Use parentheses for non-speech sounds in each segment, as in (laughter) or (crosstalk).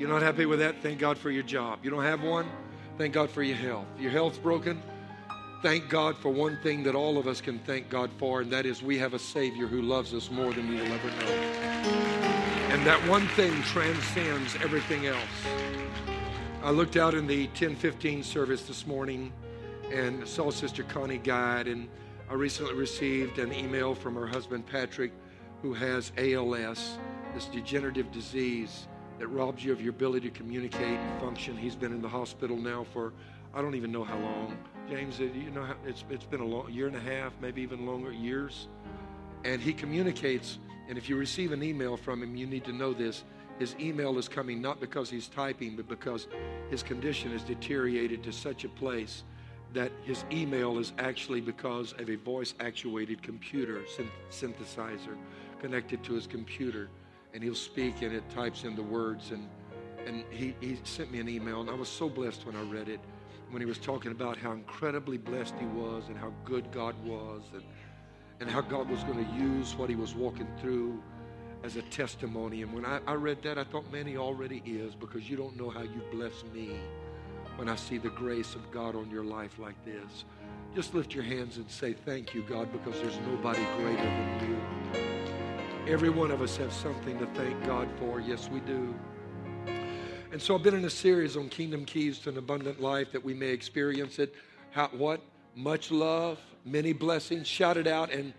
You're not happy with that? Thank God for your job. You don't have one? Thank God for your health. Your health's broken? Thank God for one thing that all of us can thank God for, and that is we have a Savior who loves us more than we will ever know. And that one thing transcends everything else. I looked out in the 1015 service this morning and saw Sister Connie Guide, and I recently received an email from her husband Patrick, who has ALS, this degenerative disease that robs you of your ability to communicate and function. He's been in the hospital now for I don't even know how long. James, uh, you know, it's, it's been a long, year and a half, maybe even longer, years. And he communicates, and if you receive an email from him, you need to know this. His email is coming not because he's typing, but because his condition has deteriorated to such a place that his email is actually because of a voice actuated computer synthesizer connected to his computer. And he'll speak and it types in the words. And, and he, he sent me an email, and I was so blessed when I read it when he was talking about how incredibly blessed he was and how good God was and, and how God was going to use what he was walking through as a testimony. And when I, I read that, I thought, man, he already is because you don't know how you bless me when I see the grace of God on your life like this. Just lift your hands and say, Thank you, God, because there's nobody greater than you. Every one of us has something to thank God for. Yes, we do. And so I've been in a series on Kingdom Keys to an Abundant Life that we may experience it. How, what? Much love, many blessings, shout it out, and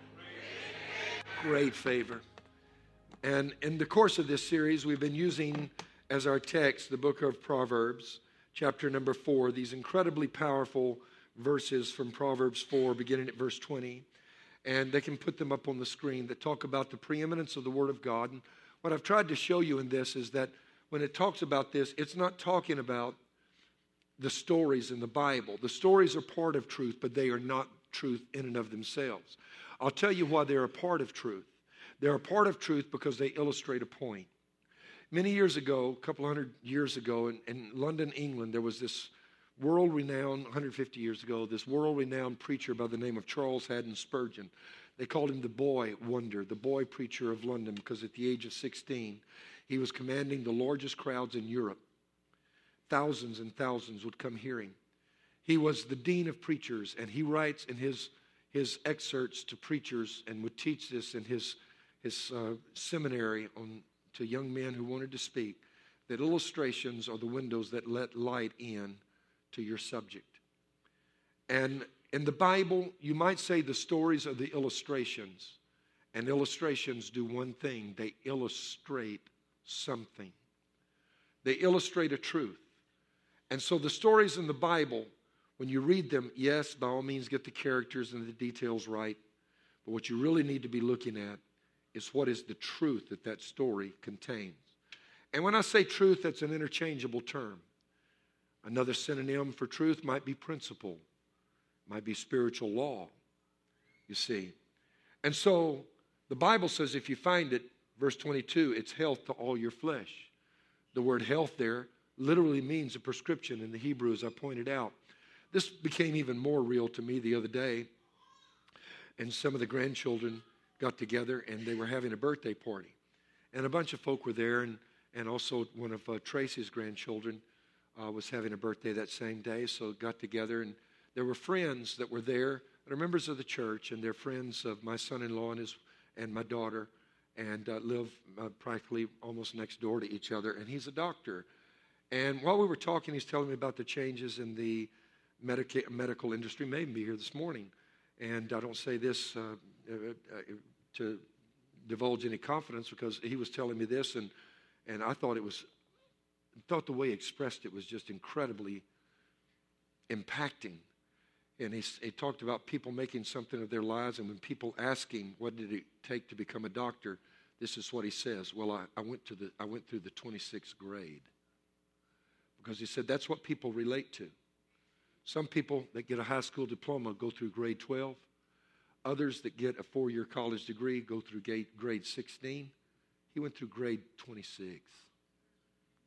great favor. And in the course of this series, we've been using as our text the book of Proverbs, chapter number four, these incredibly powerful verses from Proverbs 4, beginning at verse 20. And they can put them up on the screen that talk about the preeminence of the Word of God. And what I've tried to show you in this is that when it talks about this, it's not talking about the stories in the Bible. The stories are part of truth, but they are not truth in and of themselves. I'll tell you why they're a part of truth. They're a part of truth because they illustrate a point. Many years ago, a couple hundred years ago, in, in London, England, there was this world renowned, 150 years ago, this world renowned preacher by the name of Charles Haddon Spurgeon. They called him the boy wonder, the boy preacher of London, because at the age of 16, he was commanding the largest crowds in Europe. Thousands and thousands would come hear him. He was the dean of preachers, and he writes in his, his excerpts to preachers and would teach this in his, his uh, seminary on, to young men who wanted to speak that illustrations are the windows that let light in to your subject. And in the Bible, you might say the stories are the illustrations. And illustrations do one thing they illustrate something. They illustrate a truth. And so the stories in the Bible, when you read them, yes, by all means, get the characters and the details right. But what you really need to be looking at is what is the truth that that story contains. And when I say truth, that's an interchangeable term. Another synonym for truth might be principle, might be spiritual law, you see. And so the Bible says if you find it, Verse 22, it's health to all your flesh. The word health there literally means a prescription in the Hebrew, as I pointed out. This became even more real to me the other day. And some of the grandchildren got together and they were having a birthday party. And a bunch of folk were there, and, and also one of uh, Tracy's grandchildren uh, was having a birthday that same day. So got together, and there were friends that were there, that are members of the church, and they're friends of my son in law and, his, and my daughter and uh, live uh, practically almost next door to each other. And he's a doctor. And while we were talking, he's telling me about the changes in the medica- medical industry. Maybe be here this morning. And I don't say this uh, uh, uh, to divulge any confidence because he was telling me this, and, and I thought it was, thought the way he expressed it was just incredibly impacting. And he, he talked about people making something of their lives, and when people ask him, What did it take to become a doctor? This is what he says. Well, I, I, went, to the, I went through the 26th grade. Because he said that's what people relate to. Some people that get a high school diploma go through grade 12. Others that get a four year college degree go through grade 16. He went through grade 26.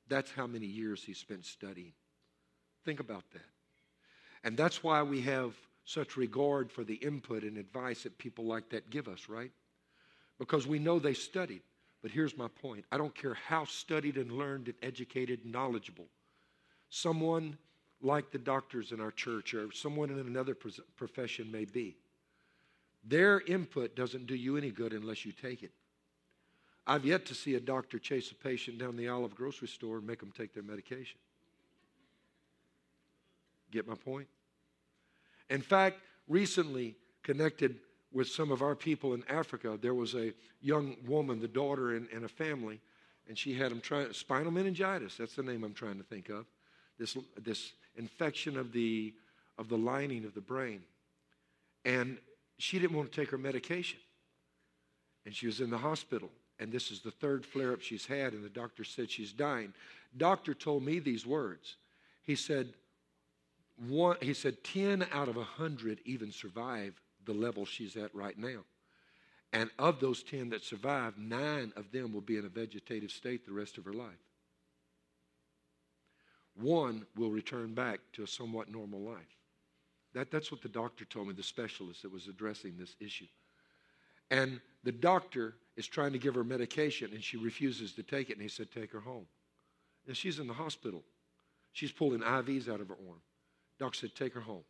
That's how many years he spent studying. Think about that. And that's why we have such regard for the input and advice that people like that give us, right? Because we know they studied, But here's my point I don't care how studied and learned and educated and knowledgeable someone like the doctors in our church or someone in another profession may be. Their input doesn't do you any good unless you take it. I've yet to see a doctor chase a patient down the aisle of a grocery store and make them take their medication. Get my point? In fact, recently connected with some of our people in Africa, there was a young woman, the daughter in, a family, and she had them spinal meningitis. That's the name I'm trying to think of. This this infection of the of the lining of the brain, and she didn't want to take her medication, and she was in the hospital. And this is the third flare up she's had, and the doctor said she's dying. Doctor told me these words. He said, one, he said 10 out of 100 even survive the level she's at right now. And of those 10 that survive, nine of them will be in a vegetative state the rest of her life. One will return back to a somewhat normal life. That, that's what the doctor told me, the specialist that was addressing this issue. And the doctor is trying to give her medication, and she refuses to take it. And he said, Take her home. And she's in the hospital. She's pulling IVs out of her arm. Doc said, Take her home.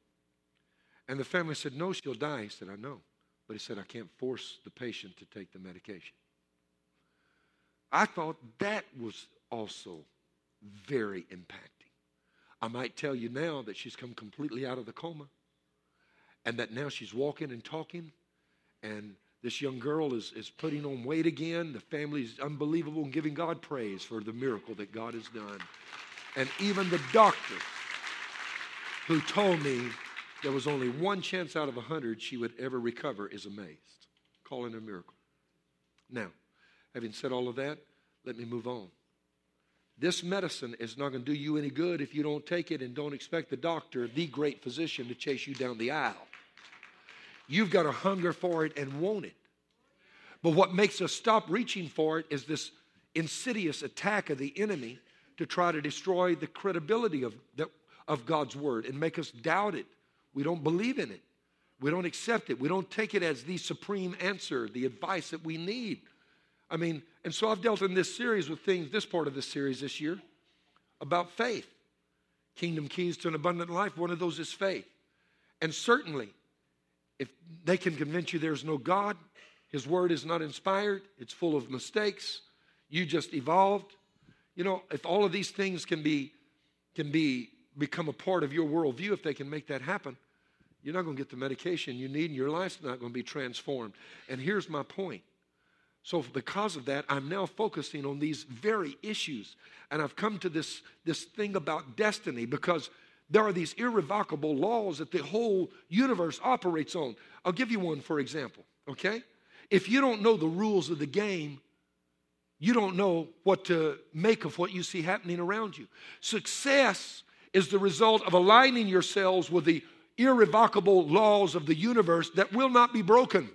And the family said, No, she'll die. He said, I know. But he said, I can't force the patient to take the medication. I thought that was also very impacting. I might tell you now that she's come completely out of the coma and that now she's walking and talking and this young girl is, is putting on weight again. The family is unbelievable and giving God praise for the miracle that God has done. And even the doctor who told me there was only one chance out of a hundred she would ever recover is amazed. Calling it a miracle. Now, having said all of that, let me move on. This medicine is not going to do you any good if you don't take it and don't expect the doctor, the great physician, to chase you down the aisle. You've got to hunger for it and want it. But what makes us stop reaching for it is this insidious attack of the enemy to try to destroy the credibility of, the, of God's word and make us doubt it. We don't believe in it. We don't accept it. We don't take it as the supreme answer, the advice that we need. I mean, and so I've dealt in this series with things, this part of this series this year, about faith. Kingdom Keys to an Abundant Life, one of those is faith. And certainly, if they can convince you there's no God, His Word is not inspired, it's full of mistakes, you just evolved. You know, if all of these things can be can be become a part of your worldview, if they can make that happen, you're not going to get the medication you need, and your life's not going to be transformed. And here's my point. So, because of that, I'm now focusing on these very issues. And I've come to this, this thing about destiny because there are these irrevocable laws that the whole universe operates on. I'll give you one for example, okay? If you don't know the rules of the game, you don't know what to make of what you see happening around you. Success is the result of aligning yourselves with the irrevocable laws of the universe that will not be broken.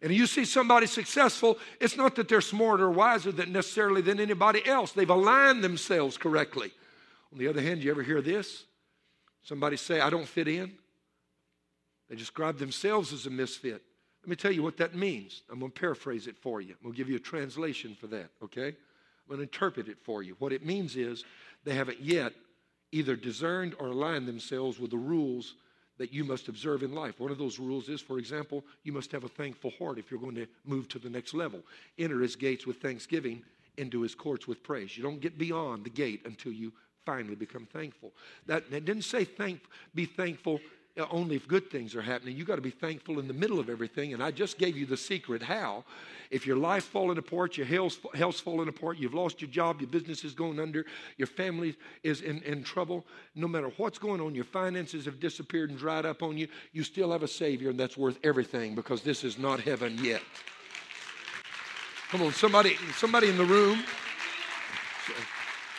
And you see somebody successful, it's not that they're smarter or wiser than necessarily than anybody else. They've aligned themselves correctly. On the other hand, you ever hear this? Somebody say, I don't fit in. They describe themselves as a misfit. Let me tell you what that means. I'm going to paraphrase it for you. I'm going to give you a translation for that, okay? I'm going to interpret it for you. What it means is they haven't yet either discerned or aligned themselves with the rules that you must observe in life. One of those rules is, for example, you must have a thankful heart if you're going to move to the next level. Enter his gates with thanksgiving, into his courts with praise. You don't get beyond the gate until you finally become thankful. That, that didn't say thank, be thankful uh, only if good things are happening. You've got to be thankful in the middle of everything. And I just gave you the secret how. If your life's falling apart, your health's, health's falling apart, you've lost your job, your business is going under, your family is in, in trouble, no matter what's going on, your finances have disappeared and dried up on you, you still have a Savior, and that's worth everything because this is not heaven yet. Come on, somebody, somebody in the room.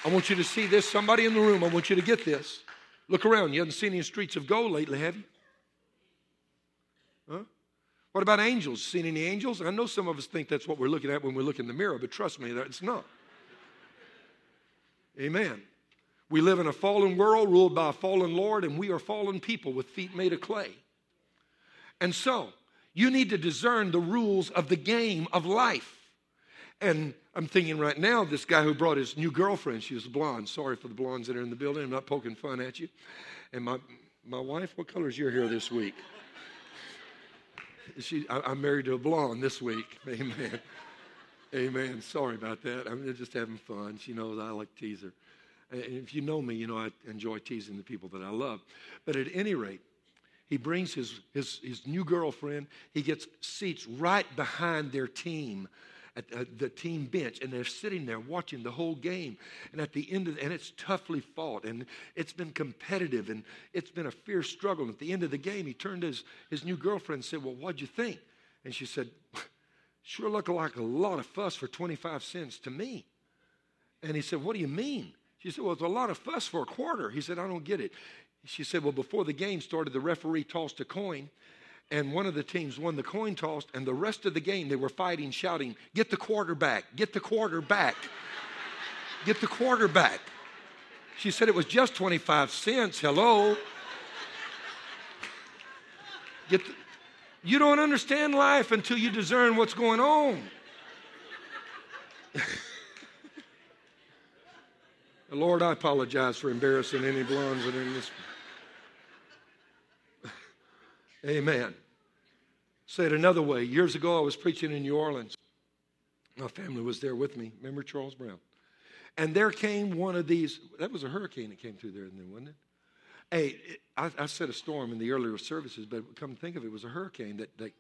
I want you to see this. Somebody in the room, I want you to get this. Look around. You haven't seen any streets of gold lately, have you? Huh? What about angels? Seen any angels? I know some of us think that's what we're looking at when we look in the mirror, but trust me, it's not. Amen. We live in a fallen world ruled by a fallen Lord, and we are fallen people with feet made of clay. And so, you need to discern the rules of the game of life. And I'm thinking right now, this guy who brought his new girlfriend, she was blonde. Sorry for the blondes that are in the building. I'm not poking fun at you. And my, my wife, what color is your hair this week? She, I, I'm married to a blonde this week. (laughs) Amen. Amen. Sorry about that. I'm just having fun. She knows I like to tease her. And if you know me, you know I enjoy teasing the people that I love. But at any rate, he brings his, his, his new girlfriend. He gets seats right behind their team at, uh, the team bench, and they're sitting there watching the whole game. And at the end of, and it's toughly fought, and it's been competitive, and it's been a fierce struggle. And at the end of the game, he turned to his, his new girlfriend and said, "Well, what'd you think?" And she said, (laughs) "Sure looked like a lot of fuss for 25 cents to me." And he said, "What do you mean?" She said, Well, it's a lot of fuss for a quarter. He said, I don't get it. She said, Well, before the game started, the referee tossed a coin, and one of the teams won the coin toss, and the rest of the game they were fighting, shouting, Get the quarterback, get the quarterback, get the quarterback. She said it was just 25 cents. Hello. Get the, you don't understand life until you discern what's going on. (laughs) Lord, I apologize for embarrassing any blondes in this. Amen. Say it another way. Years ago, I was preaching in New Orleans. My family was there with me. Remember Charles Brown? And there came one of these. That was a hurricane that came through there, then, wasn't it? Hey, I, I said a storm in the earlier services, but come to think of it, it was a hurricane that, that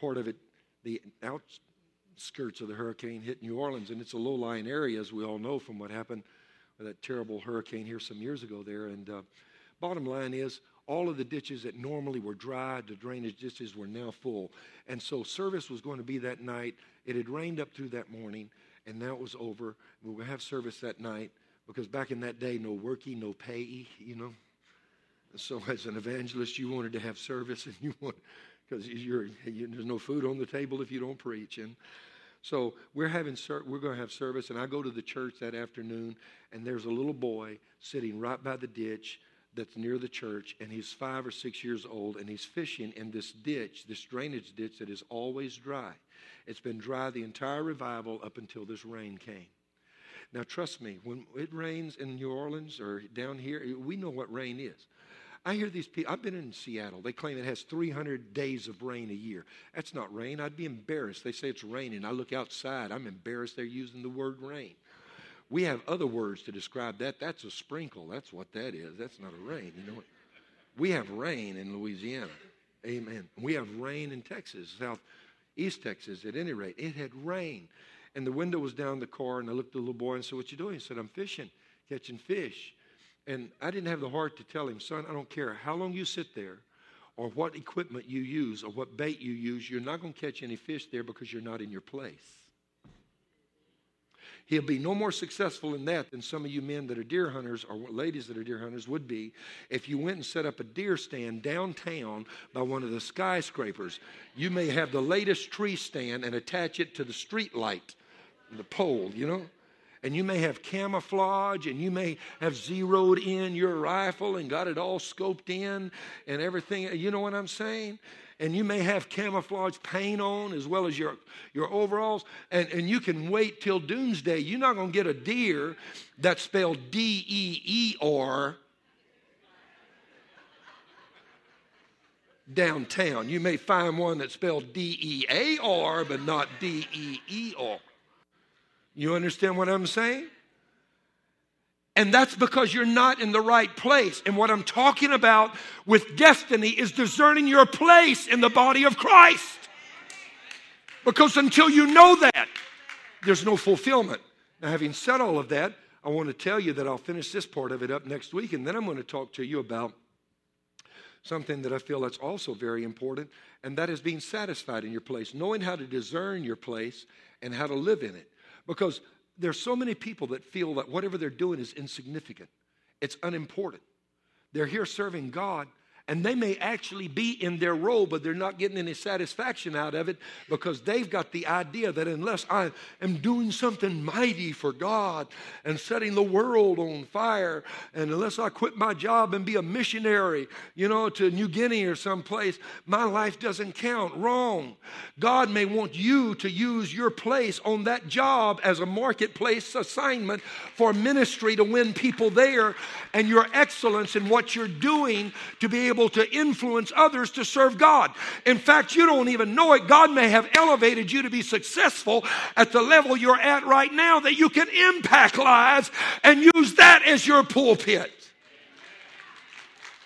part of it, the outskirts of the hurricane hit New Orleans, and it's a low-lying area, as we all know from what happened with that terrible hurricane here some years ago there. And uh, bottom line is, all of the ditches that normally were dry, the drainage ditches were now full. And so service was going to be that night. It had rained up through that morning, and now it was over. We were going to have service that night because back in that day, no worky, no pay, you know. so as an evangelist, you wanted to have service, and you want because you, there's no food on the table if you don't preach. And so we're having we're going to have service, and I go to the church that afternoon, and there's a little boy sitting right by the ditch that's near the church, and he's five or six years old, and he's fishing in this ditch, this drainage ditch that is always dry. It's been dry the entire revival up until this rain came. Now, trust me, when it rains in New Orleans or down here, we know what rain is. I hear these people, I've been in Seattle. They claim it has 300 days of rain a year. That's not rain. I'd be embarrassed. They say it's raining. I look outside. I'm embarrassed they're using the word rain. We have other words to describe that. That's a sprinkle. That's what that is. That's not a rain. You know, we have rain in Louisiana. Amen. We have rain in Texas, South East Texas. At any rate, it had rain, and the window was down the car. And I looked at the little boy and said, "What you doing?" He said, "I'm fishing, catching fish." And I didn't have the heart to tell him, son, I don't care how long you sit there or what equipment you use or what bait you use, you're not going to catch any fish there because you're not in your place. He'll be no more successful in that than some of you men that are deer hunters or ladies that are deer hunters would be if you went and set up a deer stand downtown by one of the skyscrapers. You may have the latest tree stand and attach it to the street light, the pole, you know? And you may have camouflage and you may have zeroed in your rifle and got it all scoped in and everything. You know what I'm saying? And you may have camouflage paint on as well as your, your overalls. And, and you can wait till doomsday. You're not going to get a deer that's spelled D E E R downtown. You may find one that's spelled D E A R, but not D E E R. You understand what I'm saying? And that's because you're not in the right place. And what I'm talking about with destiny is discerning your place in the body of Christ. Because until you know that, there's no fulfillment. Now, having said all of that, I want to tell you that I'll finish this part of it up next week, and then I'm going to talk to you about something that I feel that's also very important, and that is being satisfied in your place, knowing how to discern your place and how to live in it. Because there's so many people that feel that whatever they're doing is insignificant, it's unimportant. They're here serving God, And they may actually be in their role, but they're not getting any satisfaction out of it because they've got the idea that unless I am doing something mighty for God and setting the world on fire, and unless I quit my job and be a missionary, you know, to New Guinea or someplace, my life doesn't count. Wrong. God may want you to use your place on that job as a marketplace assignment for ministry to win people there and your excellence in what you're doing to be able to influence others to serve God. In fact, you don't even know it. God may have elevated you to be successful at the level you're at right now that you can impact lives and use that as your pulpit.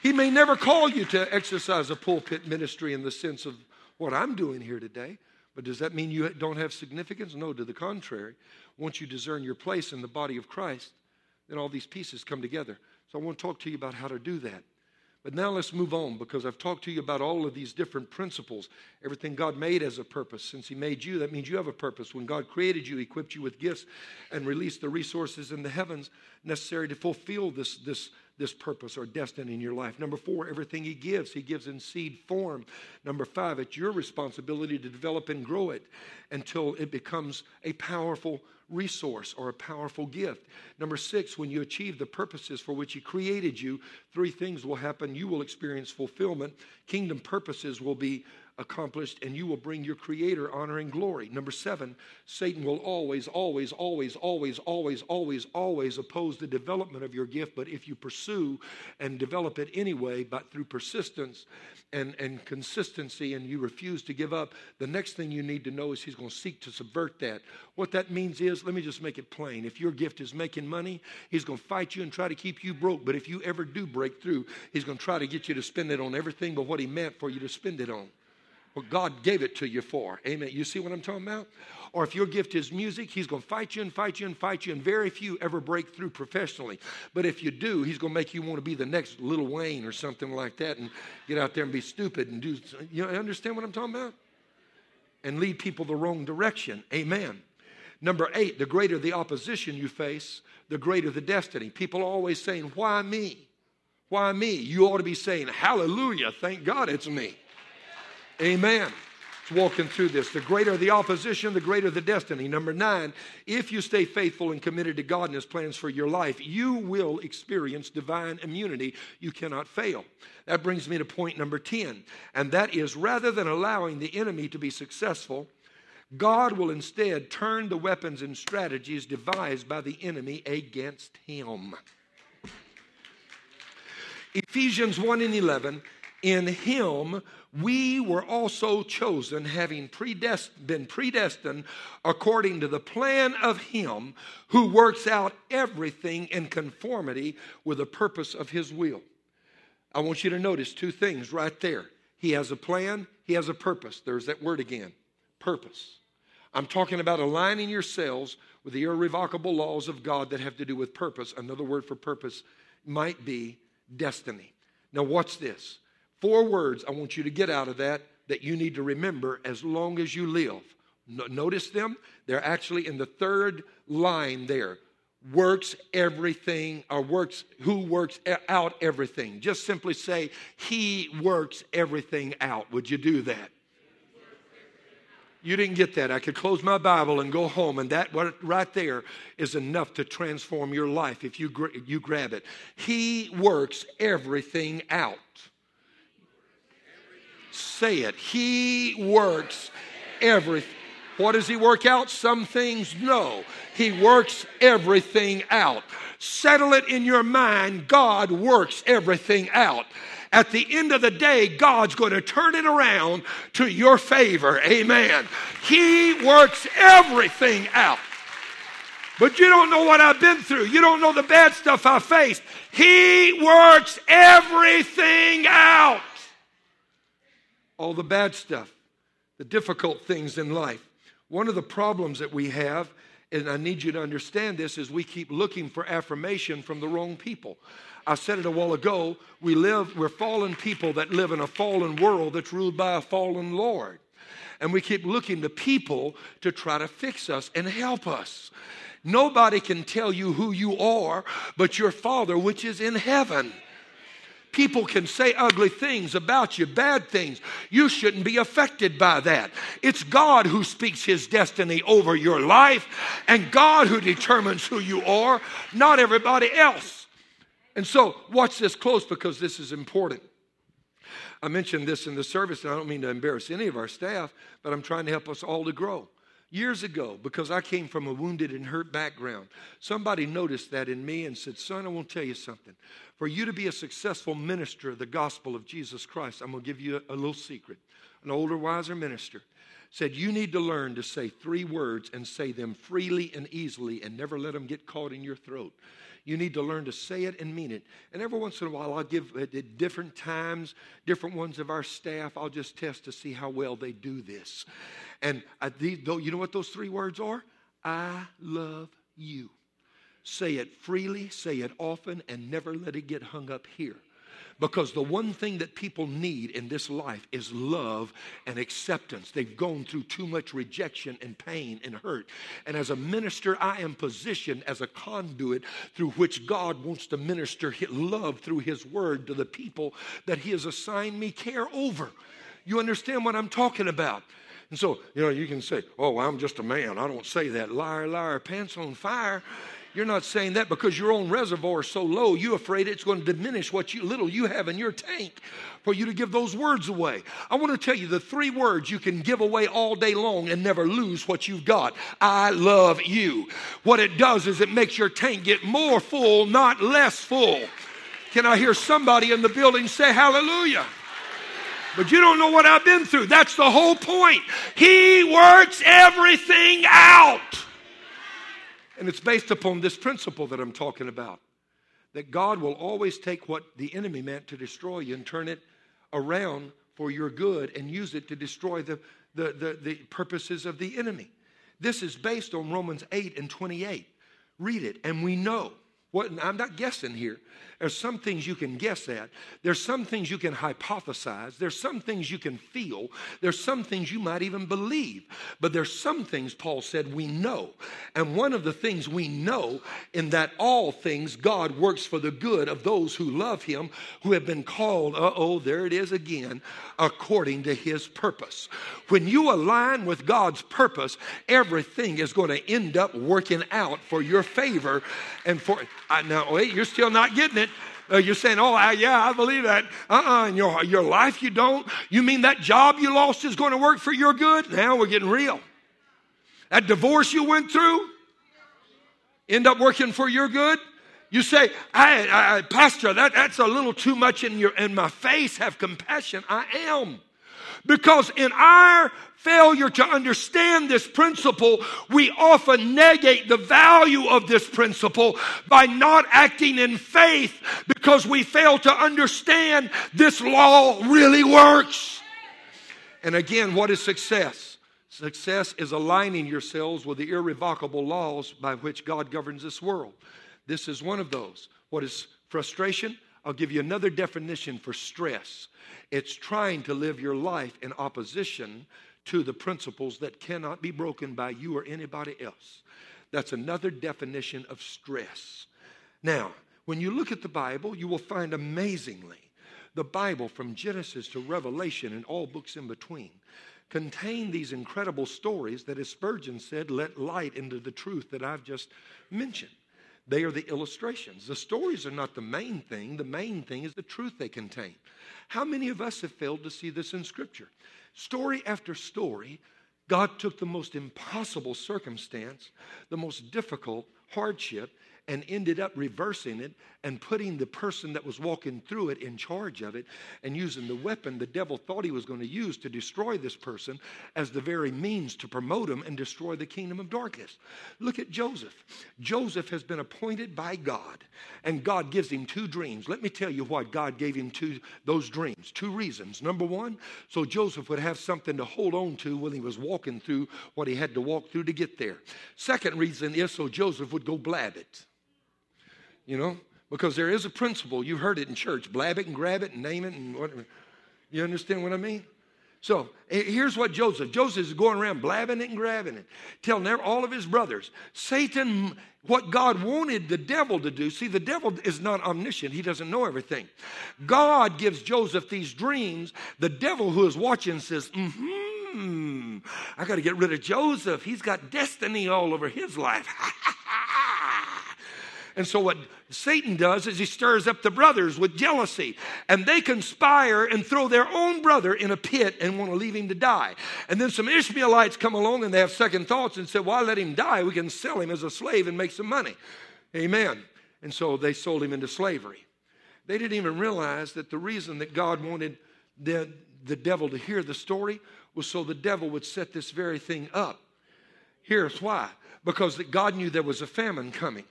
He may never call you to exercise a pulpit ministry in the sense of what I'm doing here today. But does that mean you don't have significance? No, to the contrary. Once you discern your place in the body of Christ, then all these pieces come together. So I want to talk to you about how to do that. But now let's move on because I've talked to you about all of these different principles. Everything God made has a purpose. Since He made you, that means you have a purpose. When God created you, equipped you with gifts and released the resources in the heavens necessary to fulfill this, this this purpose or destiny in your life. Number four, everything He gives, He gives in seed form. Number five, it's your responsibility to develop and grow it until it becomes a powerful resource or a powerful gift. Number six, when you achieve the purposes for which He created you, three things will happen. You will experience fulfillment, kingdom purposes will be accomplished, and you will bring your Creator honor and glory. Number seven, Satan will always, always, always, always, always, always, always oppose the development of your gift. But if you pursue and develop it anyway, but through persistence and, and consistency, and you refuse to give up, the next thing you need to know is he's going to seek to subvert that. What that means is, let me just make it plain. If your gift is making money, he's going to fight you and try to keep you broke. But if you ever do break through, he's going to try to get you to spend it on everything but what he meant for you to spend it on what God gave it to you for. Amen. You see what I'm talking about? Or if your gift is music, he's going to fight you and fight you and fight you, and very few ever break through professionally. But if you do, he's going to make you want to be the next Little Wayne or something like that and get out there and be stupid and do. You understand what I'm talking about? And lead people the wrong direction. Amen. Number eight, the greater the opposition you face, the greater the destiny. People are always saying, Why me? Why me? You ought to be saying, Hallelujah, thank God it's me. Amen. It's walking through this. The greater the opposition, the greater the destiny. Number nine, if you stay faithful and committed to God and His plans for your life, you will experience divine immunity. You cannot fail. That brings me to point number 10, and that is rather than allowing the enemy to be successful, God will instead turn the weapons and strategies devised by the enemy against him. Ephesians 1 and 11 in him we were also chosen, having been predestined according to the plan of him who works out everything in conformity with the purpose of his will. I want you to notice two things right there. He has a plan, he has a purpose. There's that word again purpose. I'm talking about aligning yourselves with the irrevocable laws of God that have to do with purpose. Another word for purpose might be destiny. Now, watch this. Four words I want you to get out of that that you need to remember as long as you live. notice them. They're actually in the third line there. Works everything, or works, who works out everything. Just simply say, He works everything out. Would you do that? You didn't get that. I could close my Bible and go home, and that right there is enough to transform your life if you, you grab it. He works everything out. Say it. He works everything. What does he work out? Some things? No. He works everything out. Settle it in your mind. God works everything out. At the end of the day, God's going to turn it around to your favor. Amen. He works everything out. But you don't know what I've been through. You don't know the bad stuff I faced. He works everything out all the bad stuff, the difficult things in life. One of the problems that we have, and I need you to understand this, is we keep looking for affirmation from the wrong people. I said it a while ago. We live, we're fallen people that live in a fallen world that's ruled by a fallen Lord. And we keep looking to people to try to fix us and help us. Nobody can tell you who you are but your Father, which is in heaven. People can say ugly things about you, bad things. You shouldn't be affected by that. It's God who speaks his destiny over your life and God who determines who you are, not everybody else. And so, watch this close because this is important. I mentioned this in the service, and I don't mean to embarrass any of our staff, but I'm trying to help us all to grow. Years ago, because I came from a wounded and hurt background, somebody noticed that in me and said, Son, I want to tell you something. For you to be a successful minister of the gospel of Jesus Christ, I'm going to give you a, a little secret. An older, wiser minister said, You need to learn to say three words and say them freely and easily and never let them get caught in your throat. You need to learn to say it and mean it. And every once in a while, I'll give at different times, different ones of our staff, I'll just test to see how well they do this. And I, these, you know what those three words are? I love you. Say it freely, say it often, and never let it get hung up here. Because the one thing that people need in this life is love and acceptance. They've gone through too much rejection and pain and hurt. And as a minister, I am positioned as a conduit through which God wants to minister love through His word to the people that He has assigned me care over. You understand what I'm talking about? And so, you know, you can say, oh, I'm just a man. I don't say that. Liar, liar, pants on fire. You're not saying that because your own reservoir is so low, you're afraid it's going to diminish what you, little you have in your tank for you to give those words away. I want to tell you the three words you can give away all day long and never lose what you've got. I love you. What it does is it makes your tank get more full, not less full. Can I hear somebody in the building say hallelujah? But you don't know what I've been through. That's the whole point. He works everything out. And it's based upon this principle that I'm talking about that God will always take what the enemy meant to destroy you and turn it around for your good and use it to destroy the, the, the, the purposes of the enemy. This is based on Romans 8 and 28. Read it, and we know. What, I'm not guessing here. There's some things you can guess at. There's some things you can hypothesize. There's some things you can feel. There's some things you might even believe. But there's some things, Paul said, we know. And one of the things we know in that all things God works for the good of those who love him, who have been called, uh oh, there it is again, according to his purpose. When you align with God's purpose, everything is going to end up working out for your favor and for. I, now, wait, you're still not getting it. Uh, you're saying, oh, I, yeah, I believe that. Uh-uh, in your, your life you don't. You mean that job you lost is going to work for your good? Now we're getting real. That divorce you went through end up working for your good? You say, I, I, Pastor, that, that's a little too much in, your, in my face. Have compassion. I am. Because in our failure to understand this principle, we often negate the value of this principle by not acting in faith because we fail to understand this law really works. And again, what is success? Success is aligning yourselves with the irrevocable laws by which God governs this world. This is one of those. What is frustration? I'll give you another definition for stress. It's trying to live your life in opposition to the principles that cannot be broken by you or anybody else. That's another definition of stress. Now, when you look at the Bible, you will find amazingly the Bible from Genesis to Revelation and all books in between contain these incredible stories that, as Spurgeon said, let light into the truth that I've just mentioned. They are the illustrations. The stories are not the main thing, the main thing is the truth they contain. How many of us have failed to see this in Scripture? Story after story, God took the most impossible circumstance, the most difficult hardship, and ended up reversing it and putting the person that was walking through it in charge of it and using the weapon the devil thought he was going to use to destroy this person as the very means to promote him and destroy the kingdom of darkness. Look at Joseph. Joseph has been appointed by God, and God gives him two dreams. Let me tell you why God gave him two those dreams. Two reasons. Number one, so Joseph would have something to hold on to when he was walking through what he had to walk through to get there. Second reason is so Joseph would go blab it you know, because there is a principle. You've heard it in church blab it and grab it and name it and whatever. You understand what I mean? So here's what Joseph Joseph is going around blabbing it and grabbing it, telling all of his brothers, Satan, what God wanted the devil to do. See, the devil is not omniscient, he doesn't know everything. God gives Joseph these dreams. The devil who is watching says, hmm, I got to get rid of Joseph. He's got destiny all over his life. (laughs) And so, what Satan does is he stirs up the brothers with jealousy, and they conspire and throw their own brother in a pit and want to leave him to die. And then some Ishmaelites come along and they have second thoughts and say, Why let him die? We can sell him as a slave and make some money. Amen. And so they sold him into slavery. They didn't even realize that the reason that God wanted the, the devil to hear the story was so the devil would set this very thing up. Here's why because that God knew there was a famine coming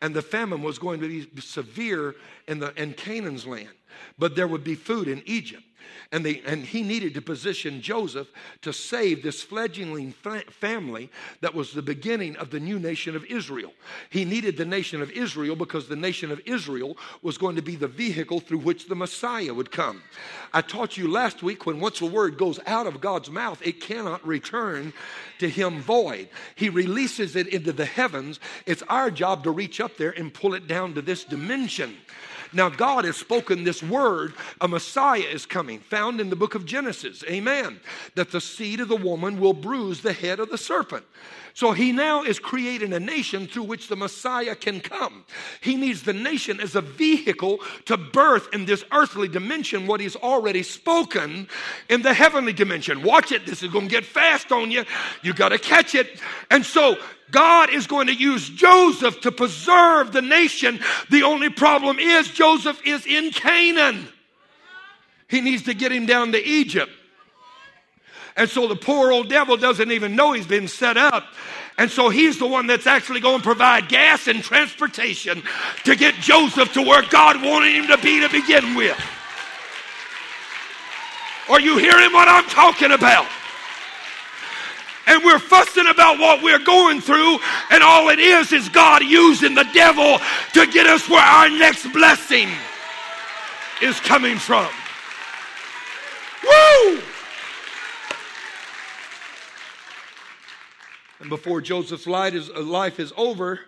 and the famine was going to be severe in, the, in Canaan's land. But there would be food in Egypt. And, they, and he needed to position Joseph to save this fledgling family that was the beginning of the new nation of Israel. He needed the nation of Israel because the nation of Israel was going to be the vehicle through which the Messiah would come. I taught you last week when once a word goes out of God's mouth, it cannot return to him void. He releases it into the heavens. It's our job to reach up there and pull it down to this dimension. Now, God has spoken this word, a Messiah is coming, found in the book of Genesis. Amen. That the seed of the woman will bruise the head of the serpent. So he now is creating a nation through which the Messiah can come. He needs the nation as a vehicle to birth in this earthly dimension what he's already spoken in the heavenly dimension. Watch it. This is going to get fast on you. You got to catch it. And so God is going to use Joseph to preserve the nation. The only problem is Joseph is in Canaan. He needs to get him down to Egypt. And so the poor old devil doesn't even know he's been set up. And so he's the one that's actually going to provide gas and transportation to get Joseph to where God wanted him to be to begin with. Are you hearing what I'm talking about? And we're fussing about what we're going through, and all it is is God using the devil to get us where our next blessing is coming from. Woo! And before Joseph's uh, life is over,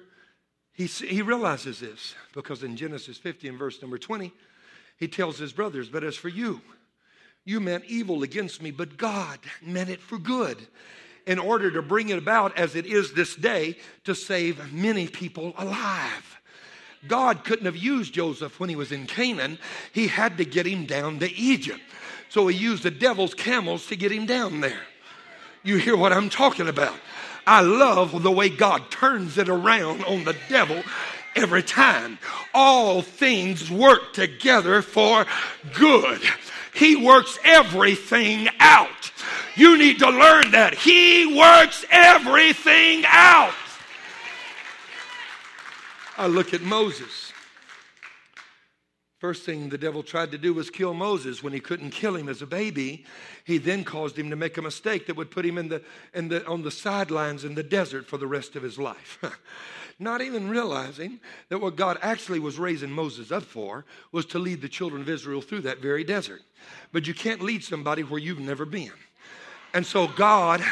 he, he realizes this because in Genesis 50 and verse number 20, he tells his brothers, But as for you, you meant evil against me, but God meant it for good in order to bring it about as it is this day to save many people alive. God couldn't have used Joseph when he was in Canaan. He had to get him down to Egypt. So he used the devil's camels to get him down there. You hear what I'm talking about? I love the way God turns it around on the devil every time. All things work together for good. He works everything out. You need to learn that. He works everything out. I look at Moses. First thing the devil tried to do was kill Moses when he couldn't kill him as a baby. He then caused him to make a mistake that would put him in the, in the, on the sidelines in the desert for the rest of his life. (laughs) Not even realizing that what God actually was raising Moses up for was to lead the children of Israel through that very desert. But you can't lead somebody where you've never been. And so God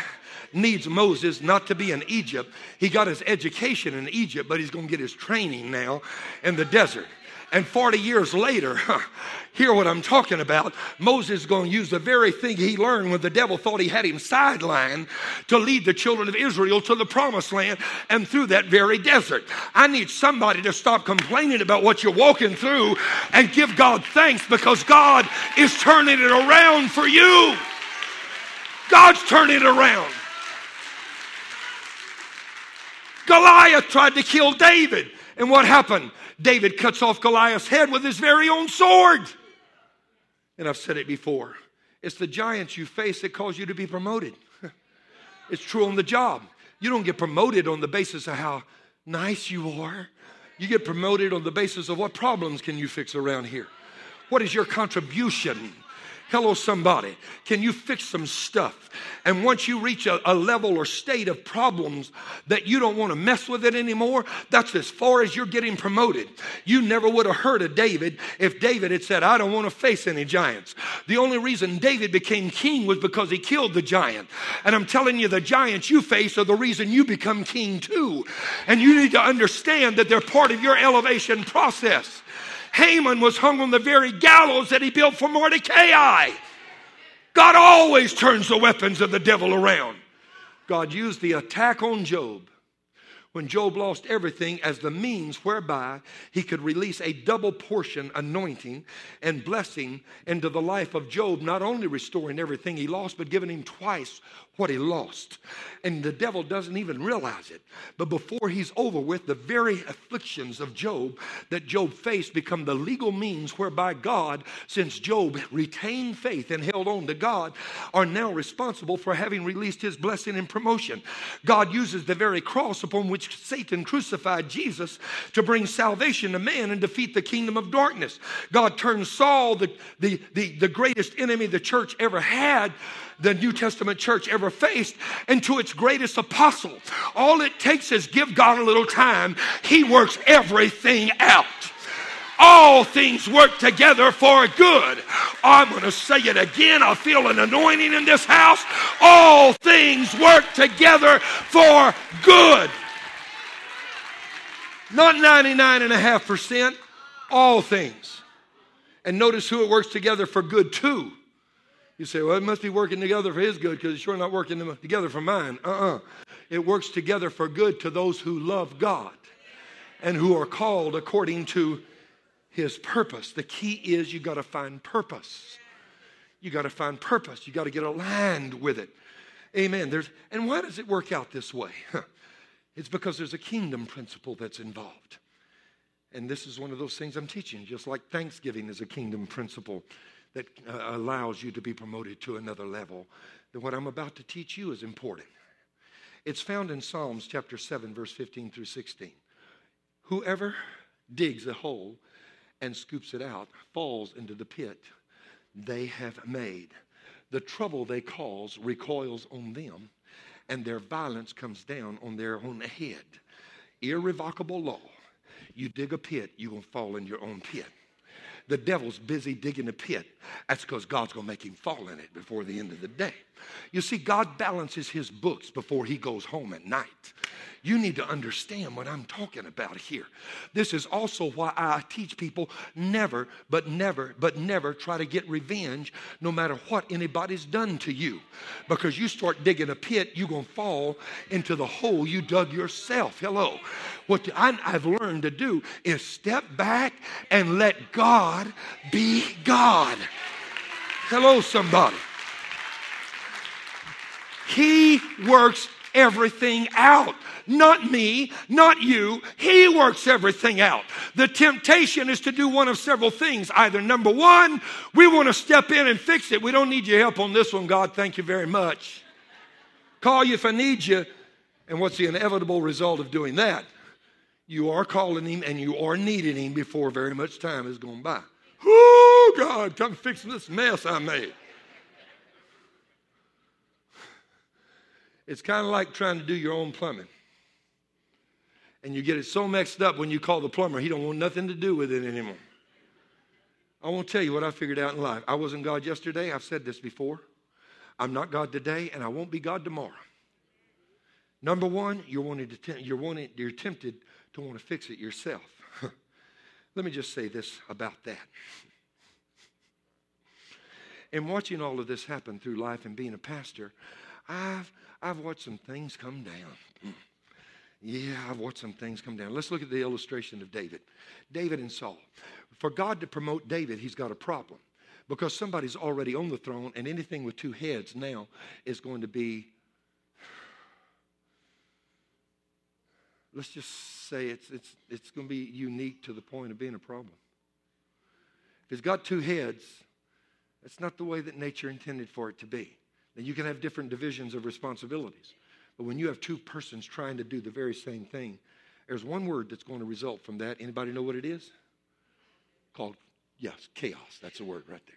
needs Moses not to be in Egypt. He got his education in Egypt, but he's going to get his training now in the desert. And 40 years later, (laughs) hear what I'm talking about. Moses is going to use the very thing he learned when the devil thought he had him sidelined to lead the children of Israel to the promised land and through that very desert. I need somebody to stop complaining about what you're walking through and give God thanks because God is turning it around for you. God's turning it around. Goliath tried to kill David. And what happened? David cuts off Goliath's head with his very own sword. And I've said it before it's the giants you face that cause you to be promoted. (laughs) it's true on the job. You don't get promoted on the basis of how nice you are. You get promoted on the basis of what problems can you fix around here? What is your contribution? Hello, somebody. Can you fix some stuff? And once you reach a, a, level or state of problems that you don't want to mess with it anymore, that's as far as you're getting promoted. You never would have heard of David if David had said, I don't want to face any giants. The only reason David became king was because he killed the giant. And I'm telling you, the giants you face are the reason you become king too. And you need to understand that they're part of your elevation process. Haman was hung on the very gallows that he built for Mordecai. God always turns the weapons of the devil around. God used the attack on Job when Job lost everything as the means whereby he could release a double portion anointing and blessing into the life of Job, not only restoring everything he lost, but giving him twice what he lost. And the devil doesn't even realize it. But before he's over with, the very afflictions of Job that Job faced become the legal means whereby God, since Job retained faith and held on to God, are now responsible for having released his blessing and promotion. God uses the very cross upon which Satan crucified Jesus to bring salvation to man and defeat the kingdom of darkness. God turned Saul, the, the, the, the greatest enemy the church ever had, the New Testament church ever faced and to its greatest apostle. All it takes is give God a little time. He works everything out. All things work together for good. I'm going to say it again. I feel an anointing in this house. All things work together for good. Not 99.5%, all things. And notice who it works together for good to. You say, well, it must be working together for his good because it's sure not working together for mine. Uh uh-uh. uh It works together for good to those who love God and who are called according to his purpose. The key is you got to find purpose. You got to find purpose. You got to get aligned with it. Amen. There's, and why does it work out this way? (laughs) It's because there's a kingdom principle that's involved. And this is one of those things I'm teaching, just like Thanksgiving is a kingdom principle that uh, allows you to be promoted to another level. Then what I'm about to teach you is important. It's found in Psalms chapter 7, verse 15 through 16. Whoever digs a hole and scoops it out falls into the pit they have made. The trouble they cause recoils on them, and their violence comes down on their own head. Irrevocable law. You dig a pit, going to fall in your own pit. The devil's busy digging a pit. That's because God's going to make him fall in it before the end of the day. You see, God balances his books before he goes home at night. You need to understand what I'm talking about here. This is also why I teach people never, but never, but never try to get revenge no matter what anybody's done to you. Because you start digging a pit, you're going to fall into the hole you dug yourself. Hello. What I've learned to do is step back and let God be God. Hello, somebody. He works everything out. Not me, not you. He works everything out. The temptation is to do one of several things. Either number one, we want to step in and fix it. We don't need your help on this one, God. Thank you very much. Call you if I need you. And what's the inevitable result of doing that? You are calling him and you are needing him before very much time has gone by. Oh, God, come fix this mess I made. It's kind of like trying to do your own plumbing. And you get it so mixed up when you call the plumber, he don't want nothing to do with it anymore. I won't tell you what I figured out in life. I wasn't God yesterday. I've said this before. I'm not God today, and I won't be God tomorrow. Number one, you're wanting to you're wanting you're tempted to want to fix it yourself. (laughs) Let me just say this about that. (laughs) In watching all of this happen through life and being a pastor, I've I've watched some things come down. Mm. Yeah, I've watched some things come down. Let's look at the illustration of David. David and Saul. For God to promote David, he's got a problem because somebody's already on the throne, and anything with two heads now is going to be. Let's just say it's, it's, it's going to be unique to the point of being a problem. If it's got two heads, that's not the way that nature intended for it to be. Now, you can have different divisions of responsibilities. But when you have two persons trying to do the very same thing, there's one word that's going to result from that. Anybody know what it is? Called, yes, chaos. That's the word right there.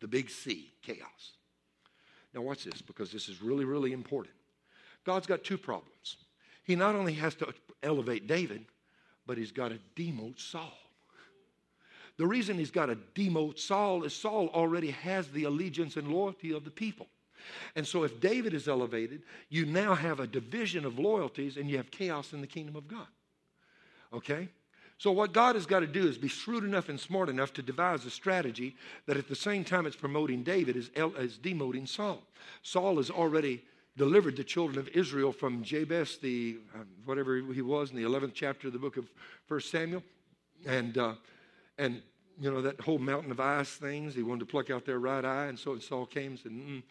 the big C, chaos. Now, watch this because this is really, really important. God's got two problems. He not only has to elevate David, but he's got to demote Saul. The reason he's got to demote Saul is Saul already has the allegiance and loyalty of the people. And so, if David is elevated, you now have a division of loyalties and you have chaos in the kingdom of God. Okay? So, what God has got to do is be shrewd enough and smart enough to devise a strategy that at the same time it's promoting David is, is demoting Saul. Saul has already delivered the children of Israel from Jabez, the uh, whatever he was in the 11th chapter of the book of 1 Samuel. And, uh, and you know, that whole mountain of ice things, he wanted to pluck out their right eye. And so Saul came and said.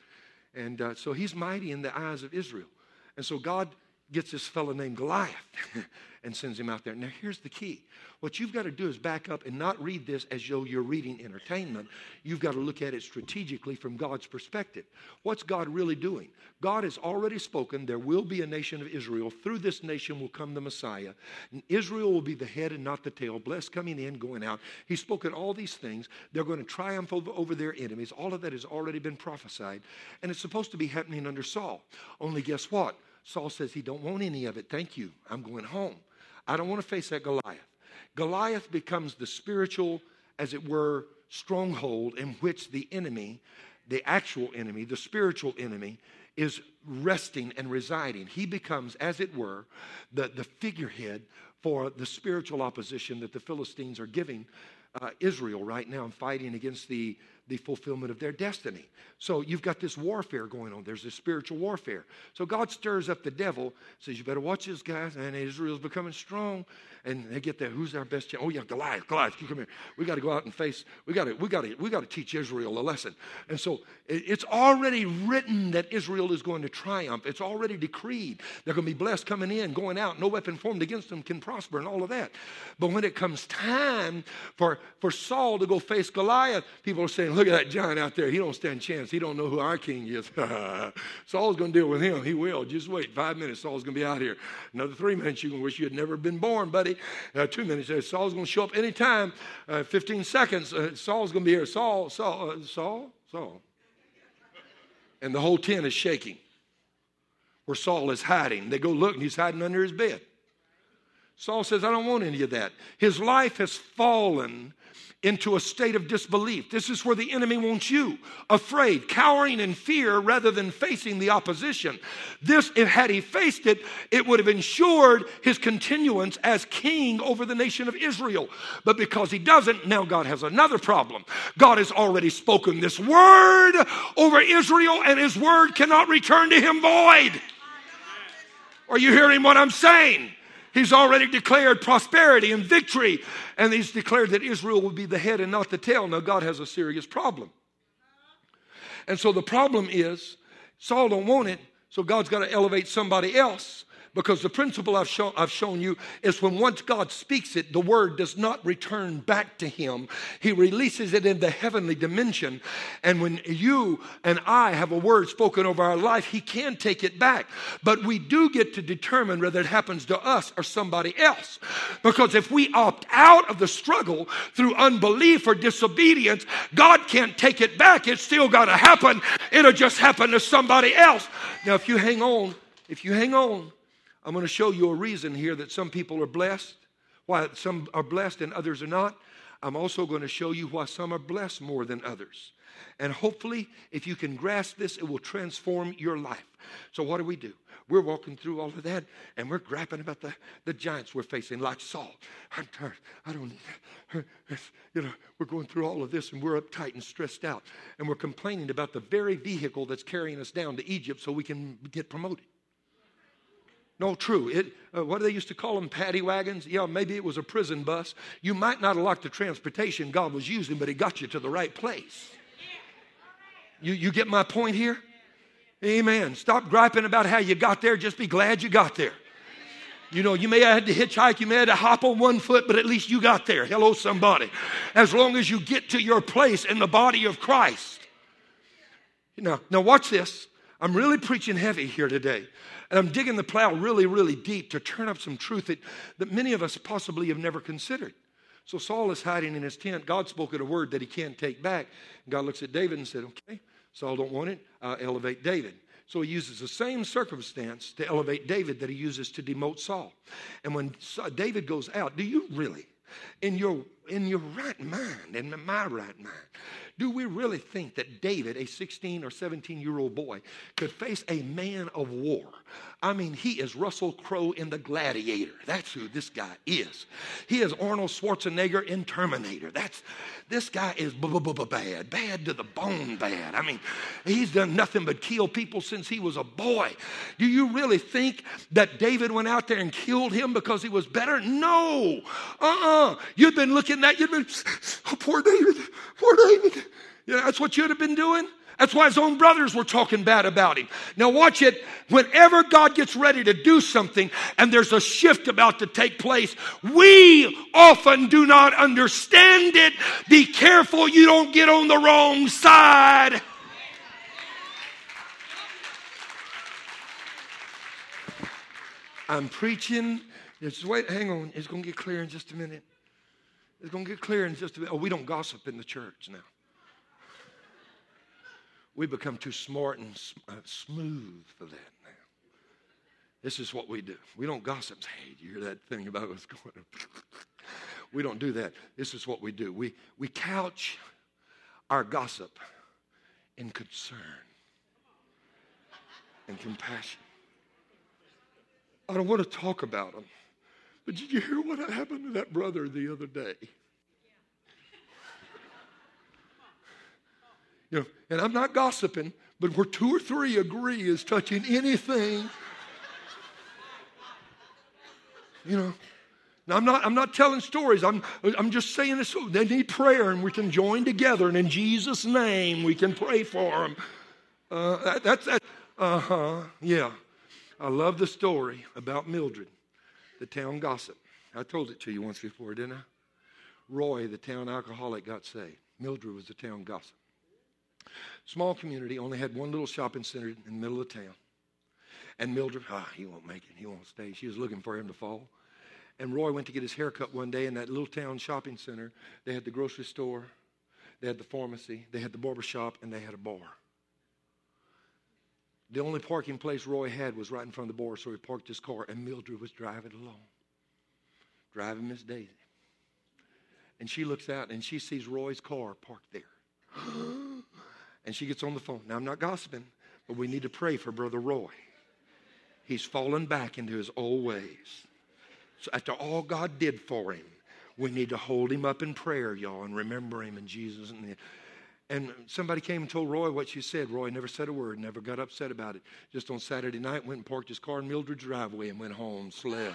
And uh, so he's mighty in the eyes of Israel. And so God gets this fellow named Goliath (laughs) and sends him out there. Now, here's the key. What you've got to do is back up and not read this as though you're reading entertainment. You've got to look at it strategically from God's perspective. What's God really doing? God has already spoken there will be a nation of Israel. Through this nation will come the Messiah. And Israel will be the head and not the tail, blessed coming in, going out. He's spoken all these things. They're going to triumph over, over their enemies. All of that has already been prophesied. And it's supposed to be happening under Saul. Only guess what? Saul says he don't want any of it. Thank you. I'm going home. I don't want to face that Goliath. Goliath becomes the spiritual, as it were, stronghold in which the enemy, the actual enemy, the spiritual enemy, is resting and residing. He becomes, as it were, the, the figurehead for the spiritual opposition that the Philistines are giving uh, Israel right now and fighting against the the fulfillment of their destiny. So you've got this warfare going on. There's this spiritual warfare. So God stirs up the devil, says, You better watch this, guys. And Israel's becoming strong. And they get there. Who's our best champ? Oh, yeah, Goliath, Goliath, you come here. We got to go out and face, we got to, we got to, we got to teach Israel a lesson. And so it's already written that Israel is going to triumph. It's already decreed. They're going to be blessed coming in, going out. No weapon formed against them can prosper and all of that. But when it comes time for, for Saul to go face Goliath, people are saying, Look at that giant out there. He don't stand a chance. He don't know who our king is. (laughs) Saul's going to deal with him. He will. Just wait. Five minutes, Saul's going to be out here. Another three minutes, you're going to wish you had never been born, buddy. Uh, two minutes, uh, Saul's going to show up anytime. Uh, 15 seconds, uh, Saul's going to be here. Saul, Saul, uh, Saul, Saul. And the whole tent is shaking where Saul is hiding. They go look, and he's hiding under his bed. Saul says, I don't want any of that. His life has fallen into a state of disbelief. This is where the enemy wants you afraid, cowering in fear rather than facing the opposition. This, if had he faced it, it would have ensured his continuance as king over the nation of Israel. But because he doesn't, now God has another problem. God has already spoken this word over Israel, and his word cannot return to him void. Are you hearing what I'm saying? He's already declared prosperity and victory, and he's declared that Israel will be the head and not the tail. Now, God has a serious problem. And so the problem is Saul don't want it, so God's got to elevate somebody else because the principle I've, show, I've shown you is when once God speaks it, the word does not return back to him. He releases it in the heavenly dimension. And when you and I have a word spoken over our life, he can take it back. But we do get to determine whether it happens to us or somebody else. Because if we opt out of the struggle through unbelief or disobedience, God can't take it back. It's still got to happen. It'll just happen to somebody else. Now, if you hang on, if you hang on, I'm going to show you a reason here that some people are blessed, why some are blessed and others are not. I'm also going to show you why some are blessed more than others. And hopefully, if you can grasp this, it will transform your life. So, what do we do? We're walking through all of that and we're grappling about the, the giants we're facing, like Saul. I'm tired. I don't need that. (laughs) You know, we're going through all of this and we're uptight and stressed out. And we're complaining about the very vehicle that's carrying us down to Egypt so we can get promoted. No, true. It, uh, what do they used to call them? Paddy wagons? Yeah, maybe it was a prison bus. You might not have liked the transportation God was using, but it got you to the right place. You, you get my point here? Amen. Stop griping about how you got there. Just be glad you got there. You know, you may have had to hitchhike, you may have had to hop on one foot, but at least you got there. Hello, somebody. As long as you get to your place in the body of Christ. Now, now watch this. I'm really preaching heavy here today. And I'm digging the plow really, really deep to turn up some truth that, that many of us possibly have never considered. So Saul is hiding in his tent. God spoke a word that he can't take back. God looks at David and said, Okay, Saul don't want it. I'll elevate David. So he uses the same circumstance to elevate David that he uses to demote Saul. And when David goes out, do you really, in your in your right mind, in my right mind, do we really think that David, a 16 or 17 year old boy, could face a man of war? I mean, he is Russell Crowe in The Gladiator. That's who this guy is. He is Arnold Schwarzenegger in Terminator. That's this guy is bad, bad to the bone bad. I mean, he's done nothing but kill people since he was a boy. Do you really think that David went out there and killed him because he was better? No. Uh-uh. You've been looking at you've been, oh, poor David, poor David. Yeah, that's what you'd have been doing. That's why his own brothers were talking bad about him. Now, watch it. Whenever God gets ready to do something and there's a shift about to take place, we often do not understand it. Be careful you don't get on the wrong side. I'm preaching. Just wait, hang on. It's going to get clear in just a minute. It's going to get clear in just a minute. Oh, we don't gossip in the church now we become too smart and uh, smooth for that now. This is what we do. We don't gossip. Hey, you hear that thing about what's going on? (laughs) we don't do that. This is what we do. We, we couch our gossip in concern and compassion. I don't want to talk about them, but did you hear what happened to that brother the other day? You know, and I'm not gossiping, but where two or three agree is touching anything. You know, now I'm not, I'm not telling stories. I'm, I'm just saying this. They need prayer, and we can join together, and in Jesus' name, we can pray for them. Uh, that, that's that. Uh huh. Yeah. I love the story about Mildred, the town gossip. I told it to you once before, didn't I? Roy, the town alcoholic, got saved. Mildred was the town gossip. Small community, only had one little shopping center in the middle of town. And Mildred, ah, he won't make it. He won't stay. She was looking for him to fall. And Roy went to get his hair cut one day in that little town shopping center. They had the grocery store, they had the pharmacy, they had the barber shop, and they had a bar. The only parking place Roy had was right in front of the bar, so he parked his car, and Mildred was driving along, driving Miss Daisy. And she looks out and she sees Roy's car parked there. (gasps) And she gets on the phone. Now, I'm not gossiping, but we need to pray for Brother Roy. He's fallen back into his old ways. So, after all God did for him, we need to hold him up in prayer, y'all, and remember him in Jesus' name. And somebody came and told Roy what she said. Roy never said a word, never got upset about it. Just on Saturday night, went and parked his car in Mildred's driveway and went home, slept.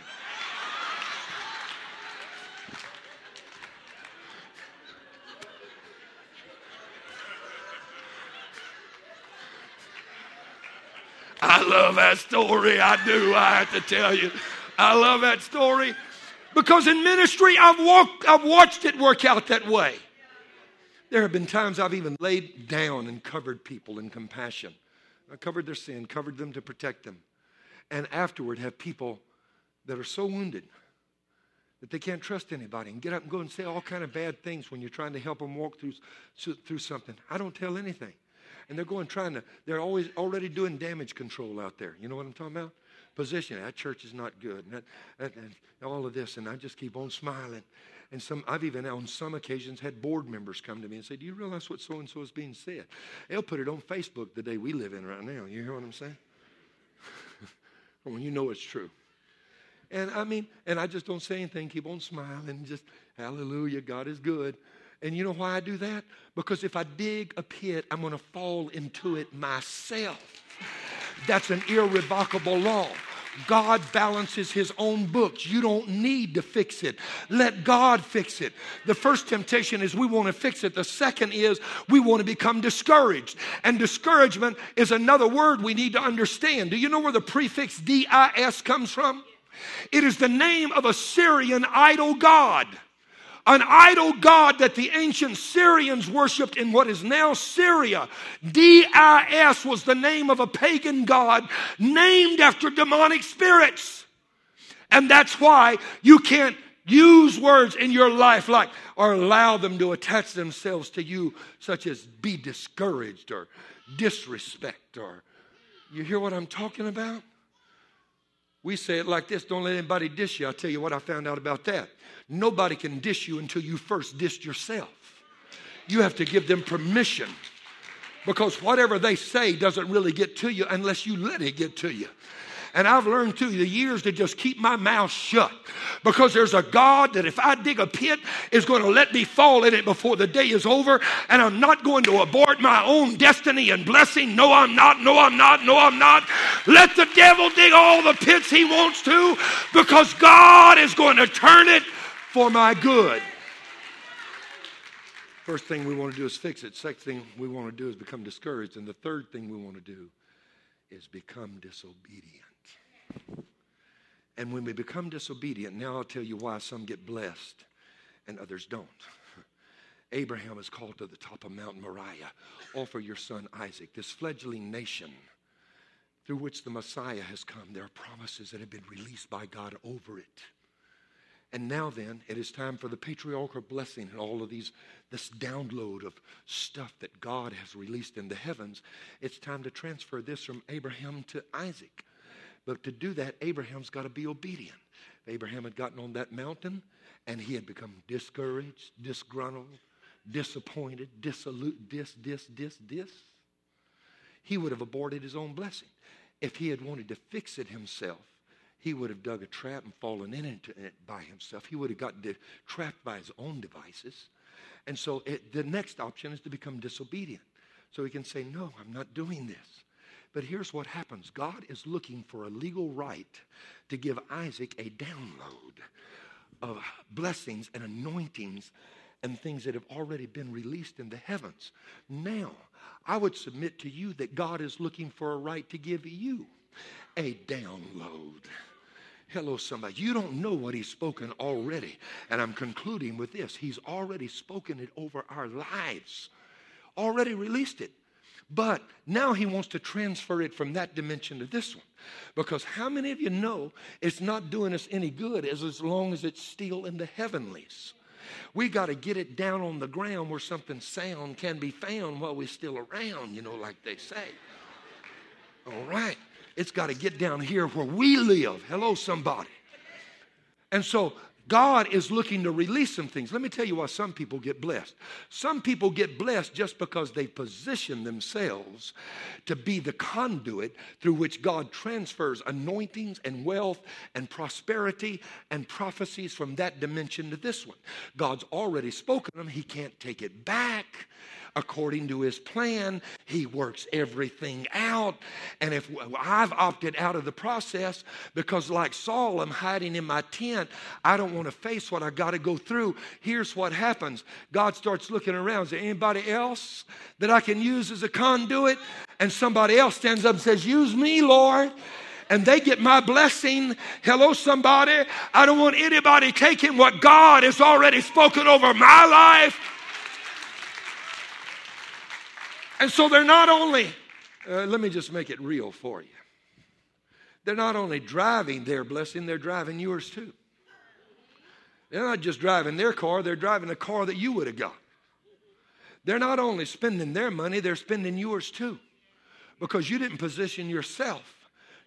I love that story. I do. I have to tell you. I love that story because in ministry, I've, walked, I've watched it work out that way. There have been times I've even laid down and covered people in compassion. I covered their sin, covered them to protect them. And afterward, have people that are so wounded that they can't trust anybody and get up and go and say all kind of bad things when you're trying to help them walk through, through something. I don't tell anything and they're going trying to, they're always already doing damage control out there. You know what I'm talking about? Position. That church is not good. And, that, and all of this. And I just keep on smiling. And some, I've even on some occasions had board members come to me and say, Do you realize what so and so is being said? They'll put it on Facebook the day we live in right now. You hear what I'm saying? (laughs) when you know it's true. And I mean, and I just don't say anything, keep on smiling, just hallelujah, God is good. And you know why I do that? Because if I dig a pit, I'm going to fall into it myself. That's an irrevocable law. God balances his own books. You don't need to fix it. Let God fix it. The first temptation is we want to fix it. The second is we want to become discouraged. And discouragement is another word we need to understand. Do you know where the prefix DIS comes from? It is the name of a Syrian idol god an idol god that the ancient Syrians worshiped in what is now Syria. D-I-S was the name of a pagan god named after demonic spirits. And that's why you can't Use words in your life like, or allow them to attach themselves to you, such as be discouraged or disrespect, or you hear what I'm talking about? We say it like this don't let anybody dish you. I'll tell you what I found out about that. Nobody can dish you until you first dish yourself. You have to give them permission because whatever they say doesn't really get to you unless you let it get to you. And I've learned through the years to just keep my mouth shut because there's a God that if I dig a pit is going to let me fall in it before the day is over. And I'm not going to abort my own destiny and blessing. No, I'm not. No, I'm not. No, I'm not. Let the devil dig all the pits he wants to because God is going to turn it for my good. First thing we want to do is fix it. Second thing we want to do is become discouraged. And the third thing we want to do is become disobedient. And when we become disobedient, now I'll tell you why some get blessed and others don't. (laughs) Abraham is called to the top of Mount Moriah. Offer your son Isaac, this fledgling nation through which the Messiah has come. There are promises that have been released by God over it. And now then, it is time for the patriarchal blessing and all of these, this download of stuff that God has released in the heavens. It's time to transfer this from Abraham to Isaac. But to do that, Abraham's got to be obedient. Abraham had gotten on that mountain and he had become discouraged, disgruntled, disappointed, dissolute, dis, dis, dis, dis. He would have aborted his own blessing. If he had wanted to fix it himself, he would have dug a trap and fallen into it by himself. He would have gotten trapped by his own devices. And so it, the next option is to become disobedient. So he can say, No, I'm not doing this. But here's what happens God is looking for a legal right to give Isaac a download of blessings and anointings and things that have already been released in the heavens. Now, I would submit to you that God is looking for a right to give you a download. Hello, somebody. You don't know what He's spoken already. And I'm concluding with this He's already spoken it over our lives, already released it. But now he wants to transfer it from that dimension to this one. Because how many of you know it's not doing us any good as, as long as it's still in the heavenlies? We got to get it down on the ground where something sound can be found while we're still around, you know, like they say. All right. It's got to get down here where we live. Hello, somebody. And so God is looking to release some things. Let me tell you why some people get blessed. Some people get blessed just because they position themselves to be the conduit through which God transfers anointings and wealth and prosperity and prophecies from that dimension to this one. God's already spoken them, He can't take it back according to his plan. He works everything out. And if I've opted out of the process because, like Saul, I'm hiding in my tent, I don't want to face what I got to go through. Here's what happens God starts looking around. Is there anybody else that I can use as a conduit? And somebody else stands up and says, Use me, Lord and they get my blessing. Hello, somebody. I don't want anybody taking what God has already spoken over my life And so they're not only, uh, let me just make it real for you. They're not only driving their blessing, they're driving yours too. They're not just driving their car, they're driving a car that you would have got. They're not only spending their money, they're spending yours too. Because you didn't position yourself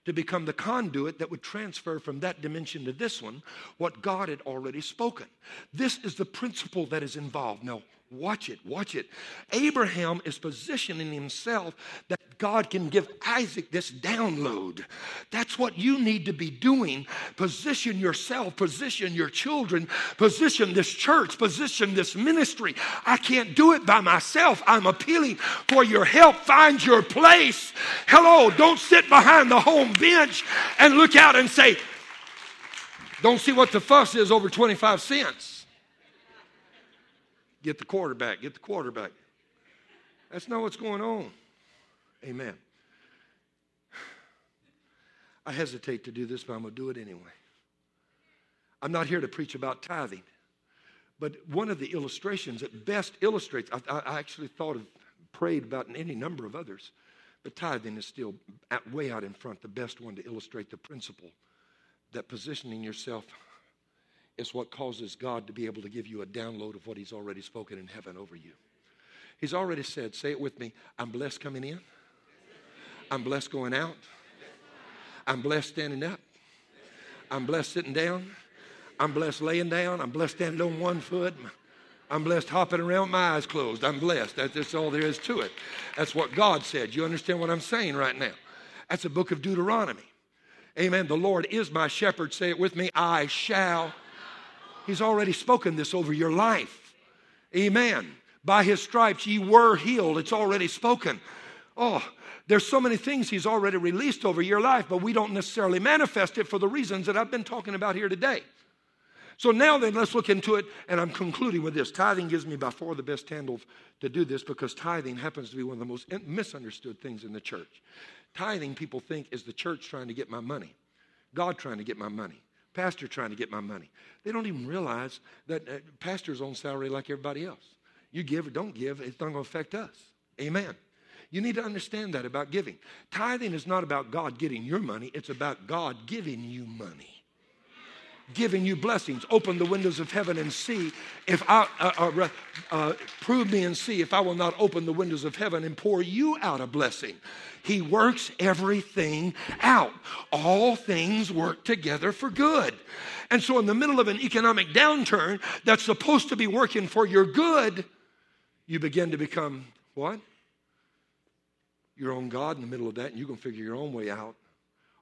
to become the conduit that would transfer from that dimension to this one what God had already spoken. This is the principle that is involved. Now, Watch it, watch it. Abraham is positioning himself that God can give Isaac this download. That's what you need to be doing. Position yourself, position your children, position this church, position this ministry. I can't do it by myself. I'm appealing for your help. Find your place. Hello, don't sit behind the home bench and look out and say, don't see what the fuss is over 25 cents. Get the quarterback, get the quarterback. That's not what's going on. Amen. I hesitate to do this, but I'm going to do it anyway. I'm not here to preach about tithing, but one of the illustrations that best illustrates, I, I actually thought of, prayed about any number of others, but tithing is still at, way out in front, the best one to illustrate the principle that positioning yourself is what causes God to be able to give you a download of what He's already spoken in heaven over you. He's already said, say it with me, I'm blessed coming in, I'm blessed going out, I'm blessed standing up, I'm blessed sitting down, I'm blessed laying down, I'm blessed standing on one foot. I'm blessed hopping around with my eyes closed. I'm blessed. That's all there is to it. That's what God said. You understand what I'm saying right now? That's a book of Deuteronomy. Amen. The Lord is my shepherd. Say it with me. I shall. He's already spoken this over your life. Amen. By his stripes ye were healed. It's already spoken. Oh, there's so many things he's already released over your life, but we don't necessarily manifest it for the reasons that I've been talking about here today. So now then, let's look into it, and I'm concluding with this. Tithing gives me by far the best handle to do this because tithing happens to be one of the most misunderstood things in the church. Tithing, people think, is the church trying to get my money, God trying to get my money, pastor trying to get my money. They don't even realize that uh, pastor's on salary like everybody else. You give or don't give, it's not going to affect us. Amen. You need to understand that about giving. Tithing is not about God getting your money, it's about God giving you money. Giving you blessings. Open the windows of heaven and see if I, uh, uh, uh, prove me and see if I will not open the windows of heaven and pour you out a blessing. He works everything out. All things work together for good. And so, in the middle of an economic downturn that's supposed to be working for your good, you begin to become what? Your own God in the middle of that, and you can figure your own way out.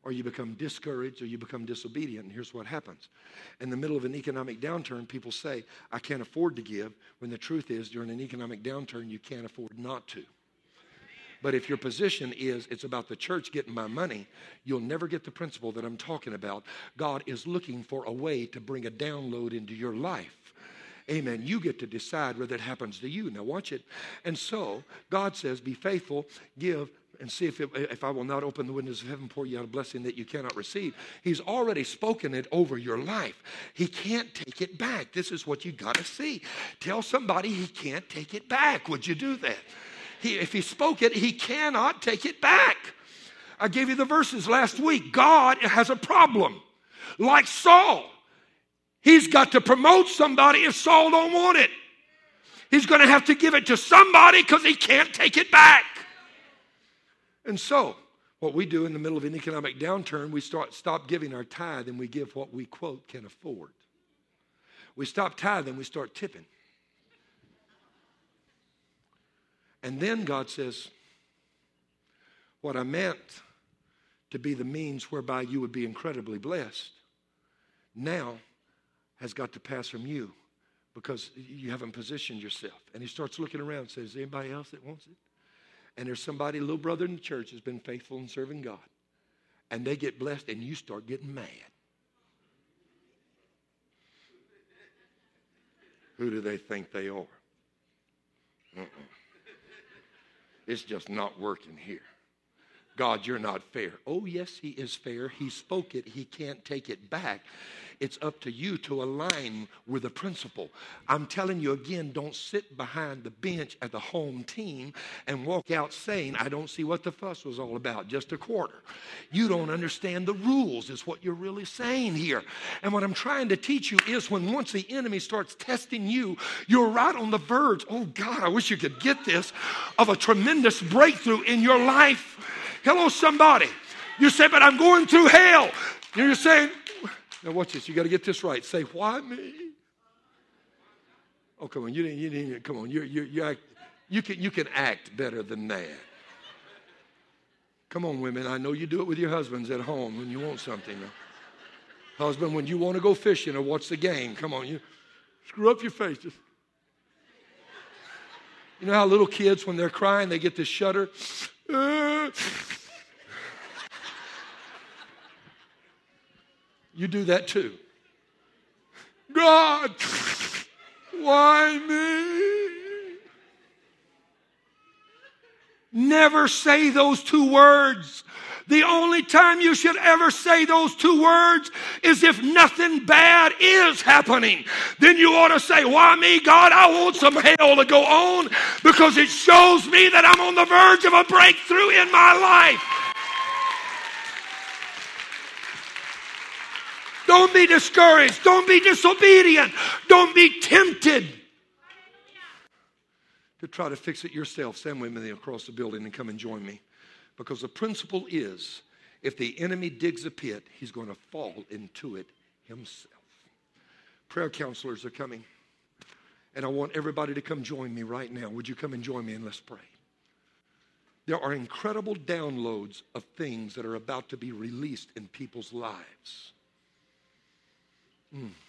Or you become discouraged or you become disobedient. And here's what happens. In the middle of an economic downturn, people say, I can't afford to give, when the truth is, during an economic downturn, you can't afford not to. But if your position is it's about the church getting my money, you'll never get the principle that I'm talking about. God is looking for a way to bring a download into your life. Amen. You get to decide whether it happens to you. Now, watch it. And so, God says, Be faithful, give, and see if, it, if I will not open the windows of heaven, pour you out a blessing that you cannot receive. He's already spoken it over your life. He can't take it back. This is what you got to see. Tell somebody he can't take it back. Would you do that? He, if he spoke it, he cannot take it back. I gave you the verses last week. God has a problem. Like Saul, He's got to promote somebody if Saul don't want it. He's going to have to give it to somebody because he can't take it back. And so, what we do in the middle of an economic downturn, we start stop giving our tithe and we give what we quote can afford. We stop tithing, we start tipping. And then God says, What I meant to be the means whereby you would be incredibly blessed, now has got to pass from you because you haven't positioned yourself. And he starts looking around and says, anybody else that wants it? And there's somebody, little brother in the church, has been faithful in serving God. And they get blessed, and you start getting mad. Who do they think they are? Uh-uh. It's just not working here. God, you're not fair. Oh, yes, He is fair. He spoke it, He can't take it back. It's up to you to align with the principle. I'm telling you again, don't sit behind the bench at the home team and walk out saying, I don't see what the fuss was all about, just a quarter. You don't understand the rules, is what you're really saying here. And what I'm trying to teach you is when once the enemy starts testing you, you're right on the verge. Oh, God, I wish you could get this of a tremendous breakthrough in your life. Hello, somebody. You say, but I'm going through hell. You're saying, now watch this. You got to get this right. Say, why me? Oh, come on. You didn't, you didn't, come on. You, you, you, act, you, can, you can act better than that. Come on, women. I know you do it with your husbands at home when you want something. Husband, when you want to go fishing or watch the game, come on. You screw up your faces. You know how little kids, when they're crying, they get this shudder? You do that too. God, why me? Never say those two words. The only time you should ever say those two words is if nothing bad is happening. Then you ought to say, Why me, God? I want some hell to go on because it shows me that I'm on the verge of a breakthrough in my life. Don't be discouraged. Don't be disobedient. Don't be tempted to try to fix it yourself. Stand with me across the building and come and join me. Because the principle is if the enemy digs a pit, he's going to fall into it himself. Prayer counselors are coming. And I want everybody to come join me right now. Would you come and join me and let's pray? There are incredible downloads of things that are about to be released in people's lives. Mm.